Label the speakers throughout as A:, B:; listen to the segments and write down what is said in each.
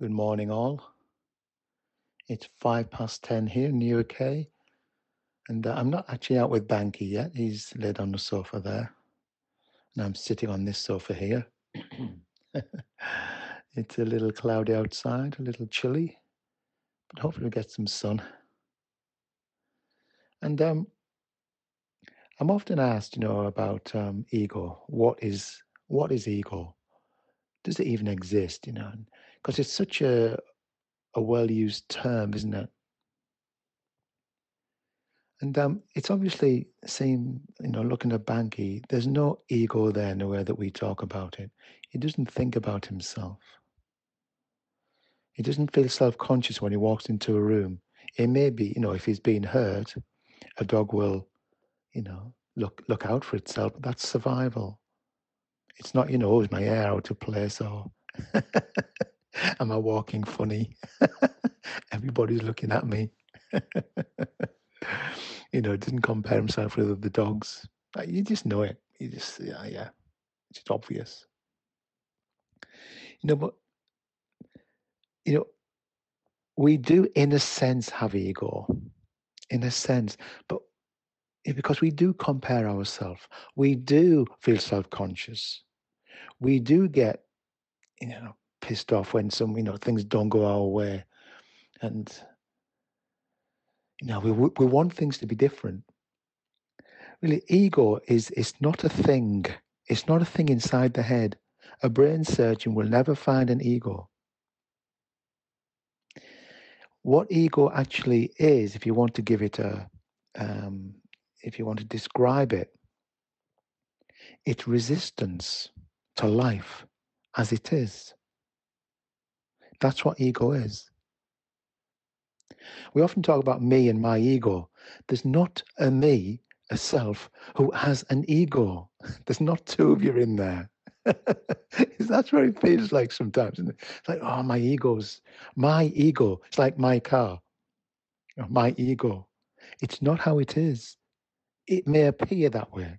A: Good morning, all. It's five past ten here in the UK, and uh, I'm not actually out with Bankei yet. He's laid on the sofa there, and I'm sitting on this sofa here. it's a little cloudy outside, a little chilly, but hopefully we get some sun. And um, I'm often asked, you know, about um, ego. What is what is ego? Does it even exist? You know, because it's such a a well used term, isn't it? And um, it's obviously same, you know, looking at Bankei, there's no ego there way that we talk about it. He doesn't think about himself. He doesn't feel self-conscious when he walks into a room. It may be, you know, if he's being hurt, a dog will, you know, look look out for itself. But that's survival. It's not, you know, oh, is my hair out of place or am I walking funny? Everybody's looking at me. you know, didn't compare himself with the dogs. You just know it. You just, yeah, yeah. It's just obvious. You know, but, you know, we do, in a sense, have ego, in a sense, but because we do compare ourselves, we do feel self conscious, we do get, you know, pissed off when some, you know, things don't go our way. And you know, we we want things to be different. Really, ego is is not a thing. It's not a thing inside the head. A brain surgeon will never find an ego. What ego actually is, if you want to give it a, um, if you want to describe it, it's resistance to life as it is. That's what ego is. We often talk about me and my ego. There's not a me, a self, who has an ego. There's not two of you in there. That's what it feels like sometimes. It? It's like, oh, my ego's my ego. It's like my car, oh, my ego. It's not how it is. It may appear that way.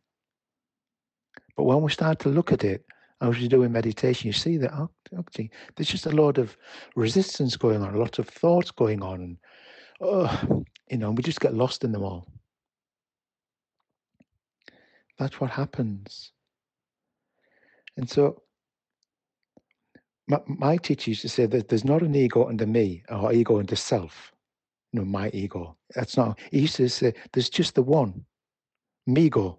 A: But when we start to look at it, as you do in meditation, you see that, oh, okay, there's just a lot of resistance going on, a lot of thoughts going on, and oh, you know, we just get lost in them all. That's what happens. And so my, my teacher used to say that there's not an ego under me or ego under self. You know, my ego. That's not, he used to say there's just the one, migo.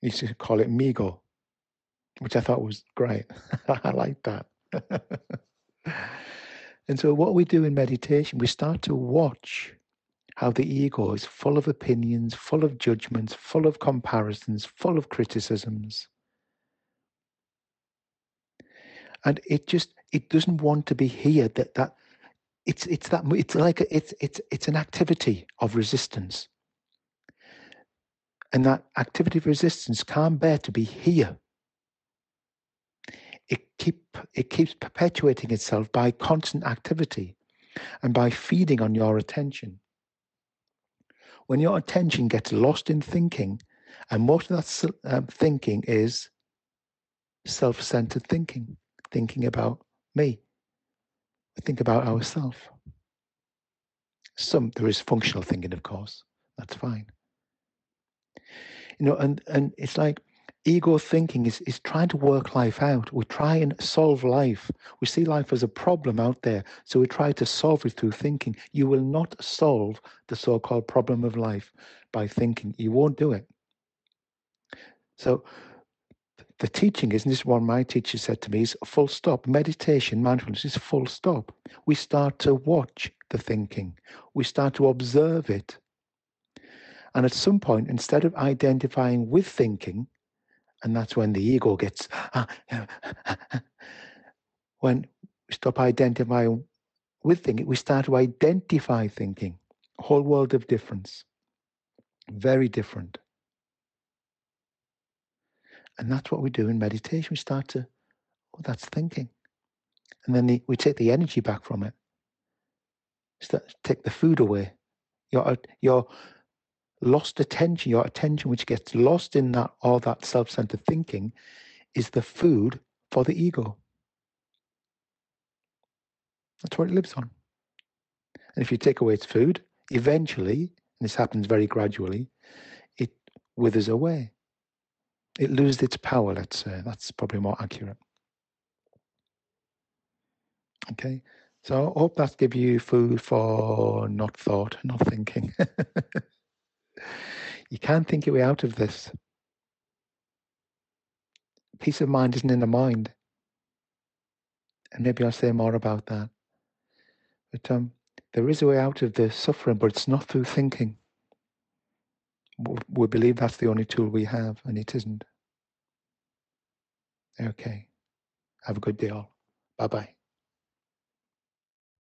A: He used to call it migo, which I thought was great. I like that. And so, what we do in meditation, we start to watch how the ego is full of opinions, full of judgments, full of comparisons, full of criticisms. And it just it doesn't want to be here. That that it's it's that it's like a, it's it's it's an activity of resistance. And that activity of resistance can't bear to be here it keep it keeps perpetuating itself by constant activity and by feeding on your attention. When your attention gets lost in thinking and most of that um, thinking is self-centered thinking thinking about me think about ourselves some there is functional thinking of course that's fine. You know and and it's like ego thinking is, is trying to work life out. We try and solve life. We see life as a problem out there, so we try to solve it through thinking. You will not solve the so called problem of life by thinking. You won't do it. So, the teaching is, and this is what my teacher said to me, is full stop. Meditation, mindfulness is full stop. We start to watch the thinking, we start to observe it. And at some point, instead of identifying with thinking, and that's when the ego gets, ah, when we stop identifying with thinking, we start to identify thinking. Whole world of difference. Very different. And that's what we do in meditation. We start to, oh, that's thinking. And then the, we take the energy back from it. Start, take the food away. Your, your lost attention, your attention which gets lost in that all that self-centered thinking is the food for the ego. That's what it lives on. And if you take away its food, eventually, and this happens very gradually, it withers away. It loses its power, let's say. That's probably more accurate. Okay, so I hope that give you food for not thought, not thinking. you can't think your way out of this. Peace of mind isn't in the mind. And maybe I'll say more about that. But um, there is a way out of the suffering, but it's not through thinking. We believe that's the only tool we have, and it isn't. Okay. Have a good day, all. Bye bye.